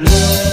Le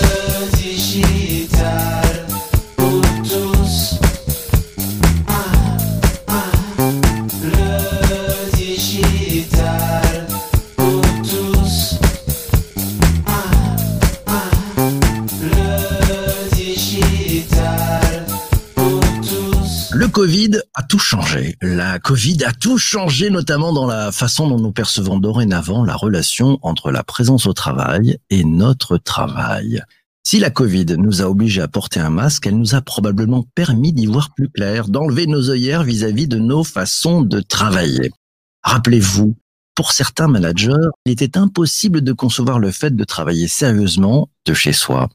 Covid a tout changé. La Covid a tout changé, notamment dans la façon dont nous percevons dorénavant la relation entre la présence au travail et notre travail. Si la Covid nous a obligés à porter un masque, elle nous a probablement permis d'y voir plus clair, d'enlever nos œillères vis-à-vis de nos façons de travailler. Rappelez-vous, pour certains managers, il était impossible de concevoir le fait de travailler sérieusement de chez soi.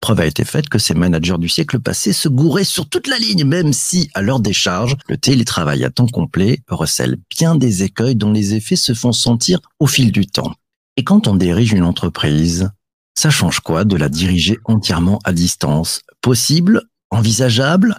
Preuve a été faite que ces managers du siècle passé se gouraient sur toute la ligne, même si, à leur décharge, le télétravail à temps complet recèle bien des écueils dont les effets se font sentir au fil du temps. Et quand on dirige une entreprise, ça change quoi de la diriger entièrement à distance? Possible? Envisageable?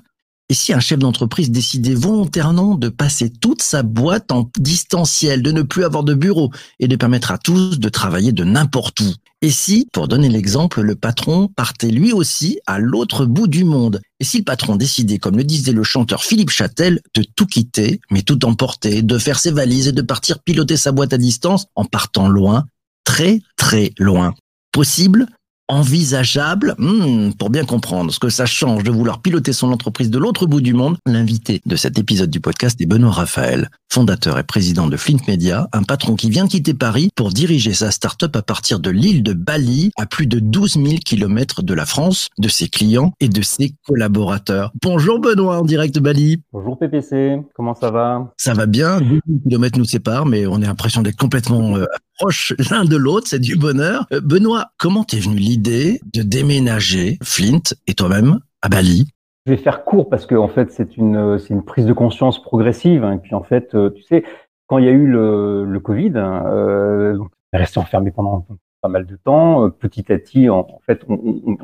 Et si un chef d'entreprise décidait volontairement de passer toute sa boîte en distanciel, de ne plus avoir de bureau et de permettre à tous de travailler de n'importe où? Et si, pour donner l'exemple, le patron partait lui aussi à l'autre bout du monde? Et si le patron décidait, comme le disait le chanteur Philippe Châtel, de tout quitter, mais tout emporter, de faire ses valises et de partir piloter sa boîte à distance en partant loin, très très loin? Possible? Envisageable Hmm, Pour bien comprendre ce que ça change de vouloir piloter son entreprise de l'autre bout du monde, l'invité de cet épisode du podcast est Benoît Raphaël, fondateur et président de Flint Media, un patron qui vient de quitter Paris pour diriger sa start-up à partir de l'île de Bali, à plus de 12 000 kilomètres de la France, de ses clients et de ses collaborateurs. Bonjour Benoît, en direct de Bali. Bonjour PPC, comment ça va? Ça va bien, 12 000 kilomètres nous séparent, mais on a l'impression d'être complètement euh, proches l'un de l'autre, c'est du bonheur. Euh, Benoît, comment t'es venu l'idée de déménager Flint et toi-même à Bali? Je vais faire court parce que en fait c'est une euh, c'est une prise de conscience progressive. hein. Et puis en fait, euh, tu sais, quand il y a eu le, le Covid, hein, euh, donc, on est resté enfermé pendant pas mal de temps. Petit à petit, en, fait, on, on,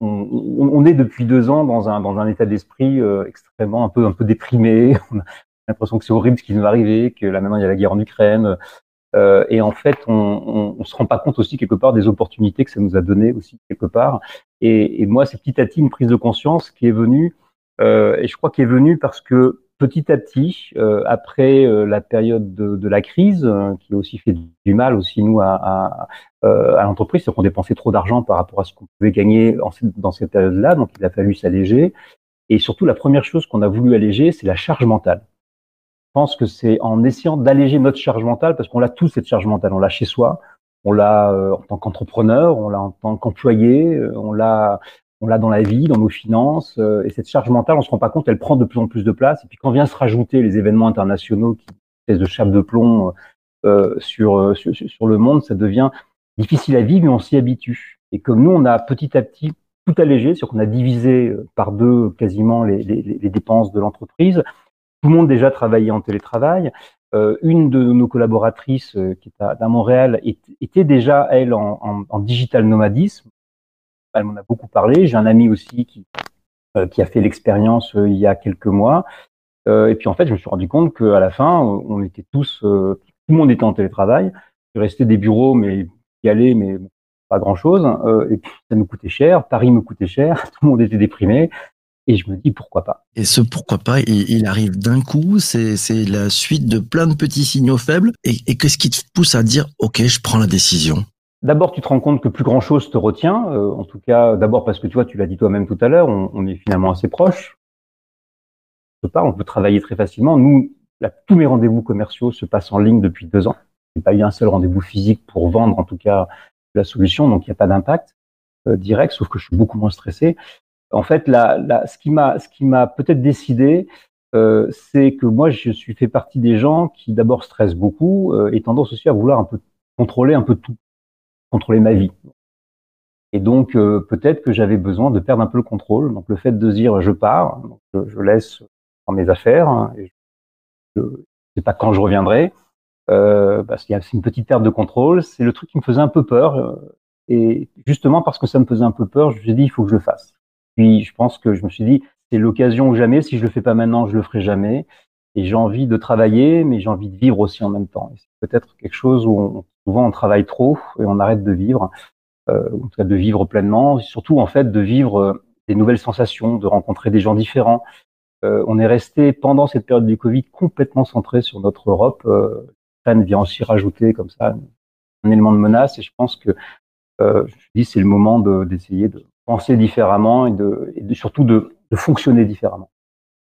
on, on- est depuis deux ans dans un dans un état d'esprit euh, extrêmement un peu un peu déprimé. On a l'impression que c'est horrible ce qui nous arrivé, que là maintenant il y a la guerre en Ukraine. Euh, et en fait, on, on se rend pas compte aussi quelque part des opportunités que ça nous a donné aussi quelque part. Et, et moi, c'est petit à petit une prise de conscience qui est venue, euh, et je crois qu'elle est venue parce que petit à petit, euh, après euh, la période de, de la crise, euh, qui a aussi fait du mal aussi nous à, à, euh, à l'entreprise, c'est qu'on dépensait trop d'argent par rapport à ce qu'on pouvait gagner dans cette période-là, donc il a fallu s'alléger. Et surtout, la première chose qu'on a voulu alléger, c'est la charge mentale. Je pense que c'est en essayant d'alléger notre charge mentale, parce qu'on l'a tous cette charge mentale, on l'a chez soi, on l'a euh, en tant qu'entrepreneur, on l'a en tant qu'employé, euh, on l'a on l'a dans la vie, dans nos finances, euh, et cette charge mentale, on se rend pas compte, elle prend de plus en plus de place. Et puis quand vient se rajouter les événements internationaux qui espèce de chape de plomb euh, sur, sur sur le monde, ça devient difficile à vivre, mais on s'y habitue. Et comme nous, on a petit à petit tout allégé, c'est-à-dire qu'on a divisé par deux quasiment les, les, les dépenses de l'entreprise. Tout le monde déjà travaillait en télétravail. Euh, une de nos collaboratrices euh, qui est à, Montréal était déjà elle en, digital nomadisme. Elle m'en a beaucoup parlé. J'ai un ami aussi qui euh, a fait l'expérience il y a quelques mois. Et puis en fait, je me suis rendu compte qu'à la fin, on était tous, tout le monde était en télétravail. Il restait des bureaux, mais y aller, mais pas grand chose. et puis ça nous coûtait cher. Paris me coûtait cher. Tout le monde était déprimé. Et je me dis pourquoi pas. Et ce pourquoi pas, il, il arrive d'un coup, c'est la suite de plein de petits signaux faibles. Et, et qu'est-ce qui te pousse à dire, OK, je prends la décision? D'abord, tu te rends compte que plus grand chose te retient. euh, en tout cas, d'abord parce que tu vois, tu l'as dit toi-même tout à l'heure, on, on est finalement assez proches. On peut, on peut travailler très facilement. Nous, là, tous mes rendez-vous commerciaux se passent en ligne depuis deux ans. J'ai pas eu un seul rendez-vous physique pour vendre, en tout cas, la solution, donc il n'y a pas d'impact euh, direct, sauf que je suis beaucoup moins stressé. En fait, là, là, ce qui m'a, ce qui m'a peut-être décidé, euh, c'est que moi, je suis fait partie des gens qui d'abord stressent beaucoup euh, et tendance aussi à vouloir un peu contrôler un peu tout contrôler ma vie. Et donc euh, peut-être que j'avais besoin de perdre un peu le contrôle. Donc le fait de dire je pars, je, je, laisse mes affaires, hein, et je ne sais pas quand je reviendrai, euh, qu'il y a une petite perte de contrôle. C'est le truc qui me faisait un peu peur. euh, et justement parce que ça me faisait un peu peur, je me suis dit il faut que je le fasse. Puis je pense que je me suis dit c'est l'occasion ou jamais. Si je le fais pas maintenant, je le ferai jamais. Et j'ai envie de travailler, mais j'ai envie de vivre aussi en même temps. C'est peut-être quelque chose où souvent on travaille trop et on arrête de vivre. euh, en tout cas de vivre pleinement, surtout en fait de vivre euh, des nouvelles sensations, de rencontrer des gens différents. Euh, on est resté pendant cette période du Covid complètement centré sur notre Europe. Euh, L'Ukraine vient aussi rajouter comme ça un élément de menace et je pense que euh, je dis c'est le moment d'essayer de, penser différemment et, de, surtout de, de fonctionner différemment.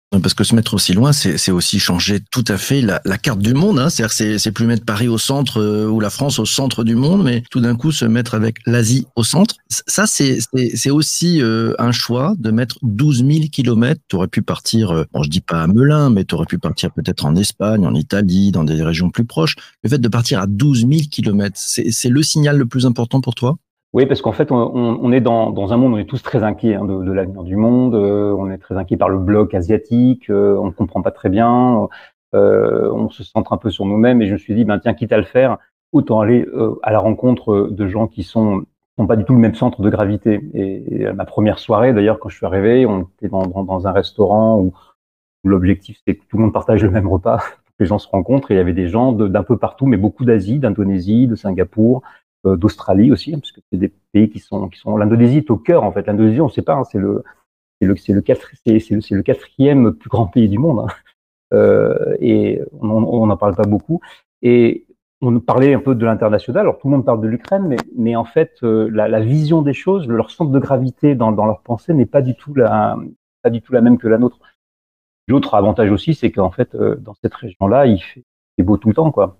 Parce que se mettre aussi loin, c'est aussi changer tout à fait la, la carte du monde. Hein. C'est-à-dire, c'est plus mettre Paris au centre euh, ou la France au centre du monde, mais tout d'un coup se mettre avec l'Asie au centre. Ça, c'est aussi euh, un choix de mettre 12 000 kilomètres. Tu aurais pu partir, euh, bon, je dis pas à Melun, mais tu aurais pu partir peut-être en Espagne, en Italie, dans des régions plus proches. Le fait de partir à 12 000 kilomètres, c'est le signal le plus important pour toi? Oui, parce qu'en fait, on, on est dans, dans, un monde, on est tous très inquiets hein, de, de l'avenir du monde. Euh, on est très inquiets par le bloc asiatique. Euh, on ne comprend pas très bien. Euh, on se centre un peu sur nous-mêmes. Et je me suis dit, ben tiens, quitte à le faire, autant aller euh, à la rencontre de gens qui sont sont pas du tout le même centre de gravité. Et, et ma première soirée, d'ailleurs, quand je suis arrivé, on était dans, dans, dans un restaurant où, l'objectif c'est que tout le monde partage le même repas, que les gens se rencontrent. Et il y avait des gens d'un peu partout, mais beaucoup d'Asie, d'Indonésie, de Singapour, euh, d'Australie aussi, hein, parce que c'est des pays qui sont qui sont l'Indonésie est au cœur en fait. L'Indonésie, on ne sait pas, hein, c'est le c'est le c'est le, quatrième plus grand pays du monde, hein. euh, et on n'en parle pas beaucoup. Et on parlait un peu de l'international. Alors tout le monde parle de l'Ukraine, mais mais en fait euh, la, vision des choses, leur centre de gravité dans leur pensée n'est pas du tout la pas du tout la même que la nôtre. L'autre avantage aussi, c'est qu'en fait euh, dans cette région-là, il fait, il fait beau tout le temps, quoi.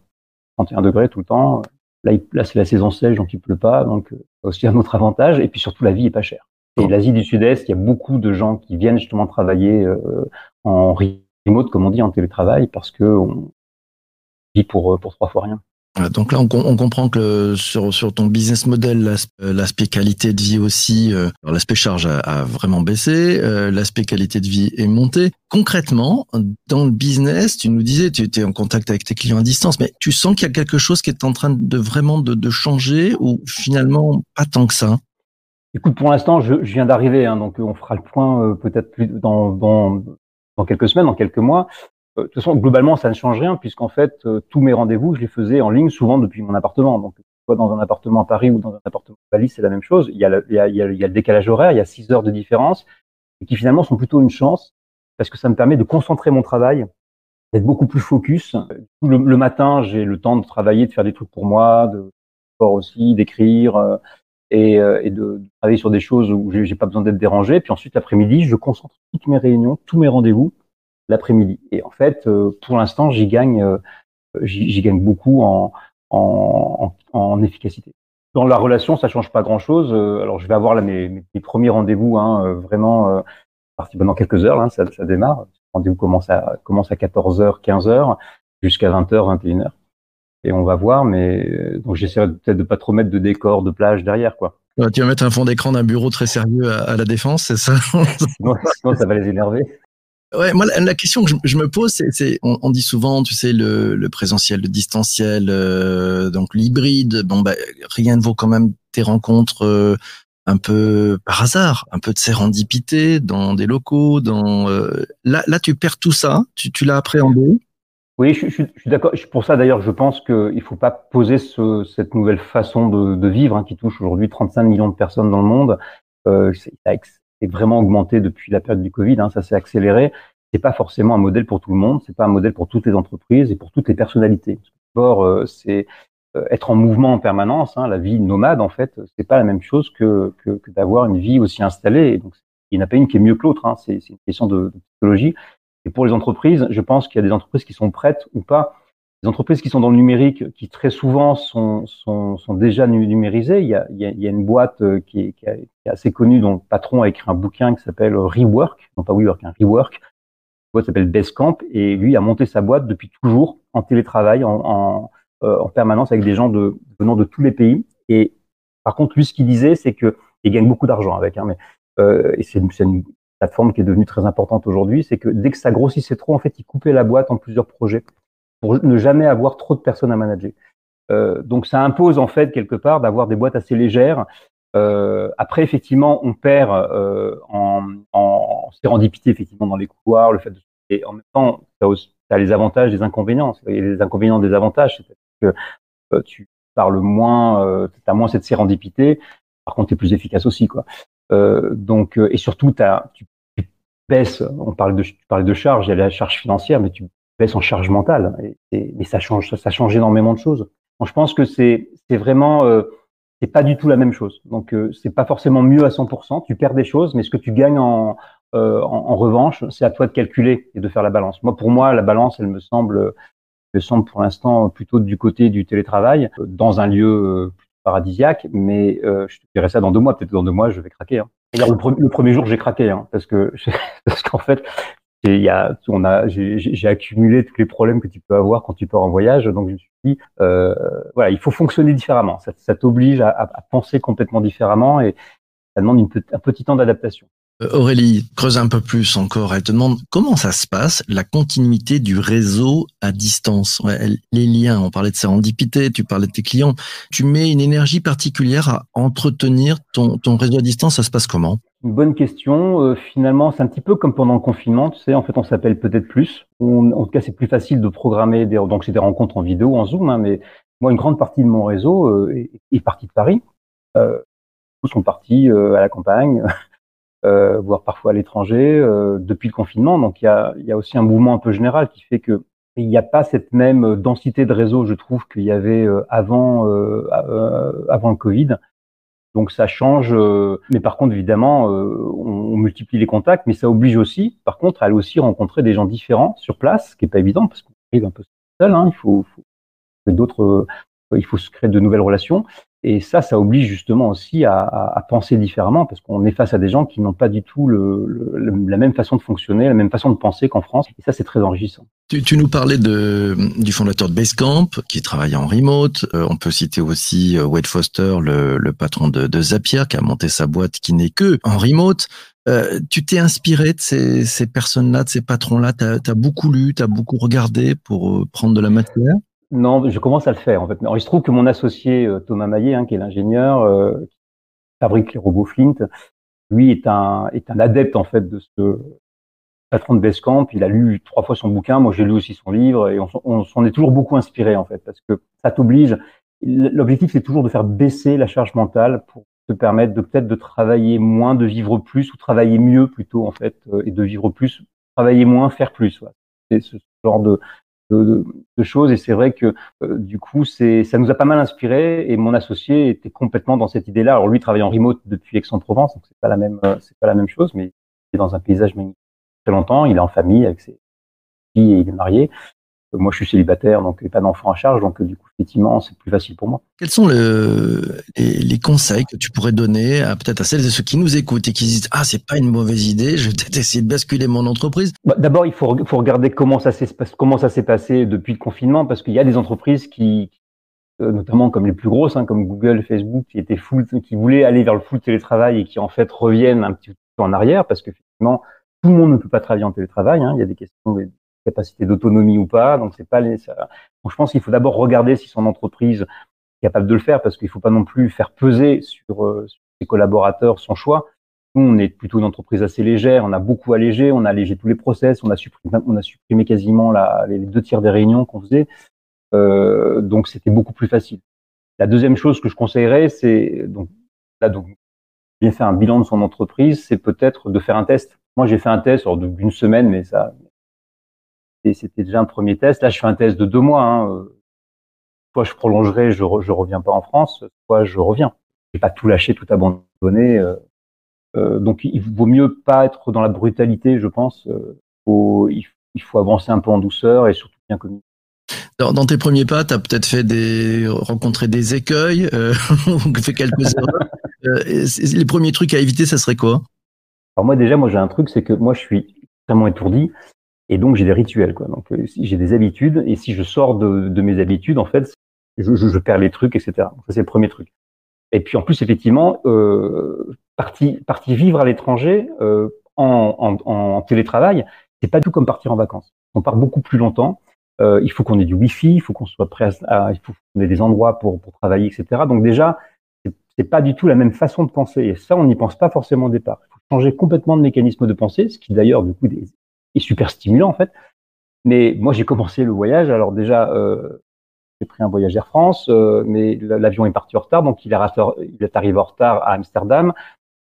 31 degrés tout le temps. Là, là c'est la saison sèche, donc il pleut pas, donc euh, aussi un autre avantage. Et puis surtout, la vie est pas chère. Et l'Asie du Sud-Est, il y a beaucoup de gens qui viennent justement travailler euh, en remote, comme on dit, en télétravail, parce que on vit pour, pour trois fois rien. Donc là, on, comprend que sur, ton business model, l'aspect qualité de vie aussi, euh, l'aspect charge a, vraiment baissé, euh, l'aspect qualité de vie est monté. Concrètement, dans le business, tu nous disais, tu étais en contact avec tes clients à distance, mais tu sens qu'il y a quelque chose qui est en train de vraiment de, changer ou finalement pas tant que ça? Écoute, pour l'instant, je, viens d'arriver, hein, donc on fera le point euh, peut-être plus dans quelques semaines, dans quelques mois. Euh, de toute façon, globalement, ça ne change rien puisqu'en fait, euh, tous mes rendez-vous, je les faisais en ligne, souvent depuis mon appartement. Donc, soit dans un appartement à Paris ou dans un appartement à Bali, c'est la même chose. Il y, a le, il, y a, y a, le décalage horaire, il y a six heures de différence, et qui finalement sont plutôt une chance parce que ça me permet de concentrer mon travail, d'être beaucoup plus focus. Le, le matin, j'ai le temps de travailler, de faire des trucs pour moi, de sport aussi, d'écrire. Euh, et, et de, de, travailler sur des choses où j'ai pas besoin d'être dérangé. Puis ensuite, l'après-midi, je concentre toutes mes réunions, tous mes rendez-vous l'après-midi. Et en fait, euh, pour l'instant, j'y gagne, euh, j'y gagne beaucoup en, en, en, efficacité. Dans la relation, ça change pas grand-chose. Euh, alors, je vais avoir là mes, mes premiers rendez-vous, hein, vraiment parti pendant quelques heures. Là, ça, ça démarre. Le rendez-vous commence à commence à 14h, 15h jusqu'à 20h, 21h. Et on va voir, mais donc j'essaierai peut-être de pas trop mettre de décor, de plage derrière, quoi. Tu vas mettre un fond d'écran d'un bureau très sérieux à, à la défense, c'est ça? Sinon, sinon, ça va les énerver. Ouais, moi, la, question que je, me pose, c'est, on, on, dit souvent, tu sais, le, le présentiel, le distanciel, euh, donc l'hybride. Bon, bah, rien ne vaut quand même tes rencontres euh, un peu par hasard, un peu de sérendipité dans des locaux. Dans euh, là, là, tu perds tout ça. Tu, tu l'as appréhendé? Oui, je, je, je suis d'accord. Pour ça, d'ailleurs, je pense qu'il ne faut pas poser ce, cette nouvelle façon de, de vivre hein, qui touche aujourd'hui 35 millions de personnes dans le monde. Euh, est vraiment augmenté depuis la période du Covid. Hein, ça s'est accéléré. C'est pas forcément un modèle pour tout le monde. C'est pas un modèle pour toutes les entreprises et pour toutes les personnalités. D'abord, euh, c'est euh, être en mouvement en permanence. Hein, la vie nomade, en fait, c'est pas la même chose que, que, que d'avoir une vie aussi installée. donc, il n'y en a pas une qui est mieux que l'autre. Hein, c'est une question de, de psychologie. Et pour les entreprises, je pense qu'il y a des entreprises qui sont prêtes ou pas les entreprises qui sont dans le numérique, qui très souvent sont, sont, sont déjà numérisées, il y, a, il, y a, une boîte euh, qui est, qui, est, assez connue, dont le patron a écrit un bouquin qui s'appelle Rework, non pas WeWork, un Rework. La boîte s'appelle Basecamp, et lui a monté sa boîte depuis toujours en télétravail, en, en, euh, en permanence avec des gens de, venant de tous les pays. Et par contre, lui, ce qu'il disait, c'est que il gagne beaucoup d'argent avec, hein, mais euh, et c'est une, une plateforme qui est devenue très importante aujourd'hui, c'est que dès que ça grossissait trop, en fait, il coupait la boîte en plusieurs projets pour ne jamais avoir trop de personnes à manager. Euh, donc ça impose en fait quelque part d'avoir des boîtes assez légères. Euh, après effectivement on perd euh, en, en sérendipité effectivement dans les couloirs, le fait de et en même temps ça as les avantages des inconvénients, et les inconvénients des avantages, c'est que euh, tu parles moins, euh, tu as moins cette sérendipité par contre, tu es plus efficace aussi, quoi. Euh, donc, et surtout, tu, tu, baisses, on parle de, tu parlais de charge, il y a la charge financière, mais tu en charge mentale. Et, ça change, ça, change énormément de choses. Donc, je pense que c'est, vraiment, euh, c'est pas du tout la même chose. Donc, euh, c'est pas forcément mieux à 100%. Tu perds des choses, mais ce que tu gagnes en, euh, en, en, revanche, c'est à toi de calculer et de faire la balance. Moi, pour moi, la balance, elle me semble, me semble pour l'instant plutôt du côté du télétravail, dans un lieu paradisiaque, mais euh, je te dirais ça dans deux mois. Peut-être dans deux mois, je vais craquer. Hein. le, premier jour, j'ai craqué, hein, parce que parce qu'en fait, il y a, on a, j'ai accumulé tous les problèmes que tu peux avoir quand tu pars en voyage. Donc je me suis dit, euh, voilà, il faut fonctionner différemment. Ça, t'oblige à, penser complètement différemment et ça demande un petit temps d'adaptation. Euh, Aurélie, creuse un peu plus encore. Elle te demande comment ça se passe, la continuité du réseau à distance? Les liens, on parlait de sérendipité, tu parlais de tes clients. Tu mets une énergie particulière à entretenir ton, ton réseau à distance. Ça se passe comment? Une bonne question. Euh, finalement, c'est un petit peu comme pendant le confinement. Tu sais, en fait, on s'appelle peut-être plus. On, en tout cas, c'est plus facile de programmer. Des, donc, c'est des rencontres en vidéo, en Zoom. Hein, mais moi, une grande partie de mon réseau euh, est, est partie de Paris. Euh, tous sont partis euh, à la campagne. euh, voire parfois à l'étranger, euh, depuis le confinement. Donc il y a, y a, aussi un mouvement un peu général qui fait que il n'y a pas cette même densité de réseau, je trouve, qu'il y avait euh, avant, euh, euh, avant le Covid. Donc ça change, mais par contre évidemment, on, multiplie les contacts, mais ça oblige aussi, par contre, à aller aussi rencontrer des gens différents sur place, ce qui est pas évident parce qu'on arrive un peu seul. Hein, il faut, faut d'autres, il faut se créer de nouvelles relations. Et ça, ça oblige justement aussi à, à, penser différemment, parce qu'on est face à des gens qui n'ont pas du tout le, le, la même façon de fonctionner, la même façon de penser qu'en France. Et ça, c'est très enrichissant. Tu, tu, nous parlais de, du fondateur de Basecamp, qui travaille en remote. Euh, on peut citer aussi euh, Wade Foster, le, le patron de, de, Zapier, qui a monté sa boîte qui n'est que en remote. Euh, tu t'es inspiré de ces, ces personnes-là, de ces patrons-là? Tu as, beaucoup lu, tu as beaucoup regardé pour euh, prendre de la matière? Non, je commence à le faire en fait. Alors, il se trouve que mon associé euh, Thomas Maillet, hein, qui est l'ingénieur euh, qui fabrique les robots Flint, lui est un est un adepte en fait de ce patron de Basecamp. Il a lu trois fois son bouquin, moi j'ai lu aussi son livre et on s'en est toujours beaucoup inspiré en fait parce que ça t'oblige. L'objectif c'est toujours de faire baisser la charge mentale pour te permettre de peut-être de travailler moins, de vivre plus ou travailler mieux plutôt en fait euh, et de vivre plus, travailler moins, faire plus. C'est ce genre de de, choses et c'est vrai que euh, du coup c'est ça nous a pas mal inspiré et mon associé était complètement dans cette idée-là. Alors lui travaille en remote depuis Aix-en-Provence donc c'est pas la même euh, c'est pas la même chose mais il est dans un paysage magnifique très longtemps, il est en famille avec ses filles et il est marié. Moi, je suis célibataire, donc pas d'enfants à charge, donc du coup, effectivement, c'est plus facile pour moi. Quels sont le, les, les, conseils que tu pourrais donner à peut-être à celles et ceux qui nous écoutent et qui disent ah c'est pas une mauvaise idée, je vais peut-être essayer de basculer mon entreprise? Bah, D'abord, il faut, faut regarder comment ça s'est comment ça s'est passé depuis le confinement, parce qu'il y a des entreprises qui, euh, notamment comme les plus grosses, hein, comme Google, Facebook, qui étaient full, qui voulaient aller vers le full télétravail et qui en fait reviennent un petit peu en arrière, parce qu'effectivement, tout le monde ne peut pas travailler en télétravail. Hein, il y a des questions capacité d'autonomie ou pas. Donc c'est pas les. Donc, je pense qu'il faut d'abord regarder si son entreprise est capable de le faire, parce qu'il faut pas non plus faire peser sur, euh, sur ses collaborateurs son choix. Nous, on est plutôt une entreprise assez légère. On a beaucoup allégé. On a allégé tous les process. On a supprimé, on a supprimé quasiment les deux tiers des réunions qu'on faisait. Euh, donc c'était beaucoup plus facile. La deuxième chose que je conseillerais, c'est donc là donc bien faire un bilan de son entreprise, c'est peut-être de faire un test. Moi, j'ai fait un test d'une semaine, mais ça, c'était déjà un premier test. Là, je fais un test de deux mois. Hein. Soit je prolongerai, je, re, je reviens pas en France, soit je reviens. Je vais pas tout lâcher, tout abandonner. Euh, euh, donc, il vaut mieux pas être dans la brutalité, je pense. Euh, faut, il, il, faut avancer un peu en douceur et surtout bien communiquer. Dans, dans tes premiers pas, tu as peut-être fait des rencontré des écueils, euh, fait quelques erreurs. Euh, les premiers trucs à éviter, ça serait quoi? Alors moi déjà, moi j'ai un truc, c'est que moi je suis extrêmement étourdi. Et donc j'ai des rituels, quoi. Donc euh, j'ai des habitudes, et si je sors de, de mes habitudes, en fait, je, je, je, perds les trucs, etc. Ça c'est le premier truc. Et puis en plus, effectivement, euh, parti vivre à l'étranger euh, en, en, en, télétravail, c'est pas tout comme partir en vacances. On part beaucoup plus longtemps. Euh, il faut qu'on ait du wifi, il faut qu'on soit prêt à, il faut qu'on ait des endroits pour, pour travailler, etc. Donc déjà, c'est pas du tout la même façon de penser. Et ça, on n'y pense pas forcément au départ. Il faut changer complètement de mécanisme de pensée, ce qui d'ailleurs, du coup, super stimulant en fait. Mais moi, j'ai commencé le voyage. Alors déjà, euh, j'ai pris un voyage Air France, euh, mais l'avion est parti en retard, donc il est, arrivé en retard à Amsterdam.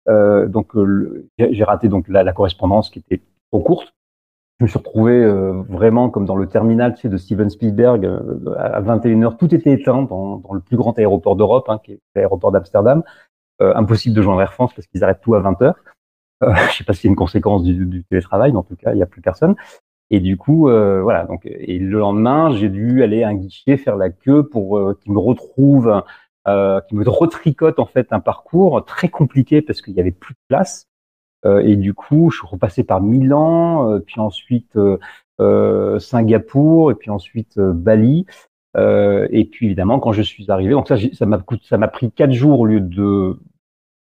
Euh, donc euh, j'ai raté donc la, correspondance qui était trop courte. Je me suis retrouvé vraiment comme dans le terminal tu sais, de Steven Spielberg à 21h. Tout était éteint dans, dans le plus grand aéroport d'Europe, hein, qui est l'aéroport d'Amsterdam. impossible de joindre Air France parce qu'ils arrêtent tout à 20h. Euh, je sais pas si c'est une conséquence du, du, télétravail, mais en tout cas, il n'y a plus personne. Et du coup, euh, voilà. Donc, et le lendemain, j'ai dû aller à un guichet faire la queue pour euh, qu'il me retrouve, euh, qu'il me retricote en fait un parcours très compliqué parce qu'il y avait plus de place. Euh, et du coup, je suis repassé par Milan, puis ensuite Singapour, et puis ensuite Bali. et puis évidemment, quand je suis arrivé, donc ça, ça m'a ça m'a pris quatre jours au lieu de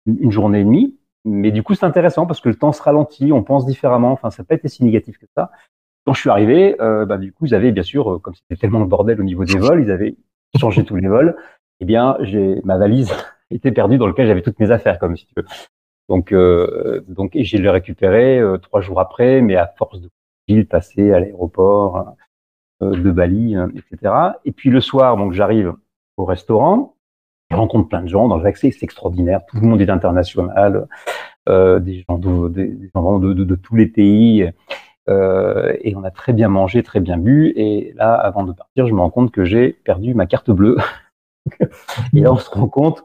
une journée et demie. Mais du coup, c'est intéressant parce que le temps se ralentit, on pense différemment. Enfin, ça n'a pas été si négatif que ça. Quand je suis arrivé, euh, bah, du coup, ils avaient bien sûr, euh, comme c'était tellement le bordel au niveau des vols, ils avaient changé tous les vols. Eh bien, j'ai ma valise était perdue dans lequel j'avais toutes mes affaires, comme si tu veux. Donc, euh, donc, et j'ai le récupéré euh, trois jours après, mais à force de fil passer à l'aéroport euh, de Bali, etc. Et puis le soir, donc j'arrive au restaurant je rencontre plein de gens dans l'accès, c'est extraordinaire. Tout le monde est international, euh, des gens, de, des gens de, de, de, tous les pays. Euh, et on a très bien mangé, très bien bu. Et là, avant de partir, je me rends compte que j'ai perdu ma carte bleue. et là, on se rend compte.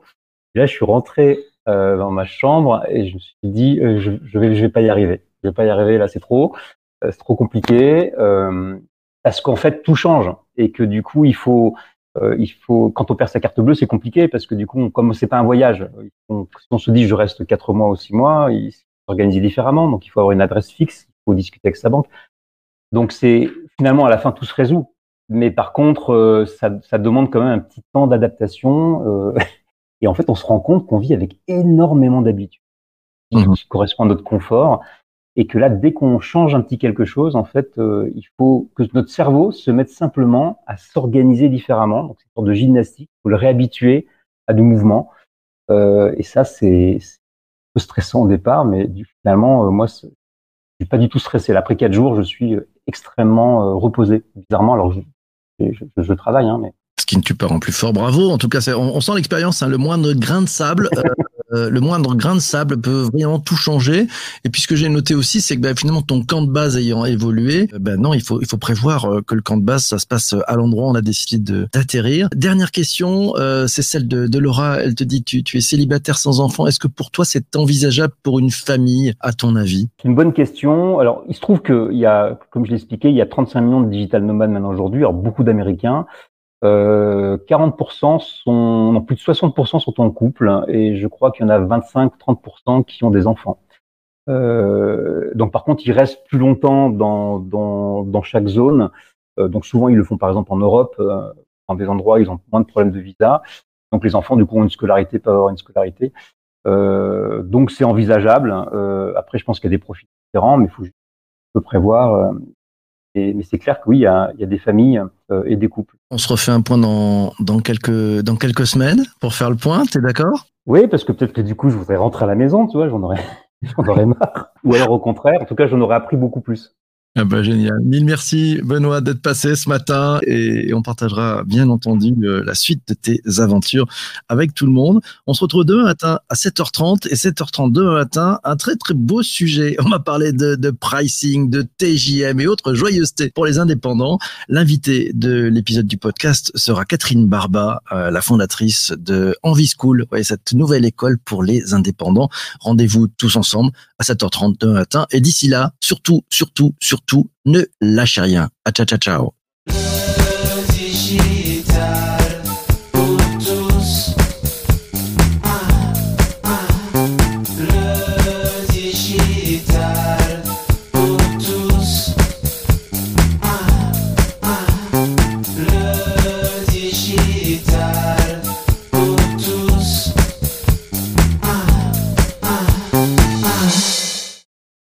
là, je suis rentré euh, dans ma chambre et je me suis dit, euh, je, je vais, je vais pas y arriver. Je vais pas y arriver. Là, c'est trop, euh, c'est trop compliqué. Euh, parce qu'en fait, tout change et que du coup, il faut il faut, quand on perd sa carte bleue, c'est compliqué parce que du coup, comme c'est pas un voyage, on, si on se dit je reste quatre mois ou six mois, il s'organise différemment. Donc il faut avoir une adresse fixe, il faut discuter avec sa banque. Donc c'est finalement à la fin tout se résout. Mais par contre, euh, ça, ça, demande quand même un petit temps d'adaptation. Euh, et en fait, on se rend compte qu'on vit avec énormément d'habitudes mmh qui correspondent à notre confort et que là, dès qu'on change un petit quelque chose, en fait, euh, il faut que notre cerveau se mette simplement à s'organiser différemment. Donc, c'est une sorte de gymnastique. Il faut le réhabituer à du mouvements. Euh, et ça, c'est un peu stressant au départ, mais finalement, euh, moi, je suis pas du tout stressé. Là, après quatre jours, je suis extrêmement euh, reposé. Bizarrement, alors je, travaille, hein, mais qui ne tue pas rend plus fort. Bravo. En tout cas, on, sent l'expérience. Hein, le moindre grain de sable, euh, le moindre grain de sable peut vraiment tout changer. Et puis ce que j'ai noté aussi, c'est que bah, finalement ton camp de base ayant évolué, ben non, il faut il faut prévoir que le camp de base ça se passe à l'endroit où on a décidé d'atterrir. Dernière question, c'est celle de, de, Laura. Elle te dit tu, tu es célibataire sans enfant. Est-ce que pour toi c'est envisageable pour une famille, à ton avis? Une bonne question. Alors il se trouve que il y a, comme je l'ai expliqué, il y a 35 millions de digital nomades maintenant aujourd'hui. Alors beaucoup d'Américains. Euh, 40% sont, non, plus de 60% sont en couple et je crois qu'il y en a 25-30% qui ont des enfants. Euh, donc par contre, ils restent plus longtemps dans, dans, chaque zone. Euh, donc souvent, ils le font par exemple en Europe, euh, dans des endroits où ils ont moins de problèmes de visa. Donc les enfants, du coup, ont une scolarité, peuvent avoir une scolarité. Euh, donc c'est envisageable. Euh, après, je pense qu'il y a des profils différents, mais il faut juste prévoir mais c'est clair que oui, il y a, il y a des familles euh, et des couples. On se refait un point dans, dans, quelques, dans quelques semaines pour faire le point, t'es d'accord? Oui, parce que peut-être que du coup, je voudrais rentrer à la maison, tu vois, j'en aurais, j'en aurais marre. Ou alors au contraire, en tout cas, j'en aurais appris beaucoup plus. Ah bah, génial. Mille merci Benoît d'être passé ce matin et on partagera bien entendu euh, la suite de tes aventures avec tout le monde. On se retrouve demain matin à 7h30 et 7h30 demain matin, un très très beau sujet. On va parler de, pricing, de TJM et autres joyeusetés pour les indépendants. L'invité de l'épisode du podcast sera Catherine Barba, euh, la fondatrice de Envie School, cette nouvelle école pour les indépendants. Rendez-vous tous ensemble à 7h30 demain matin et d'ici là, surtout, surtout, surtout, tout, ne lâchez rien. À ciao, ciao, ciao.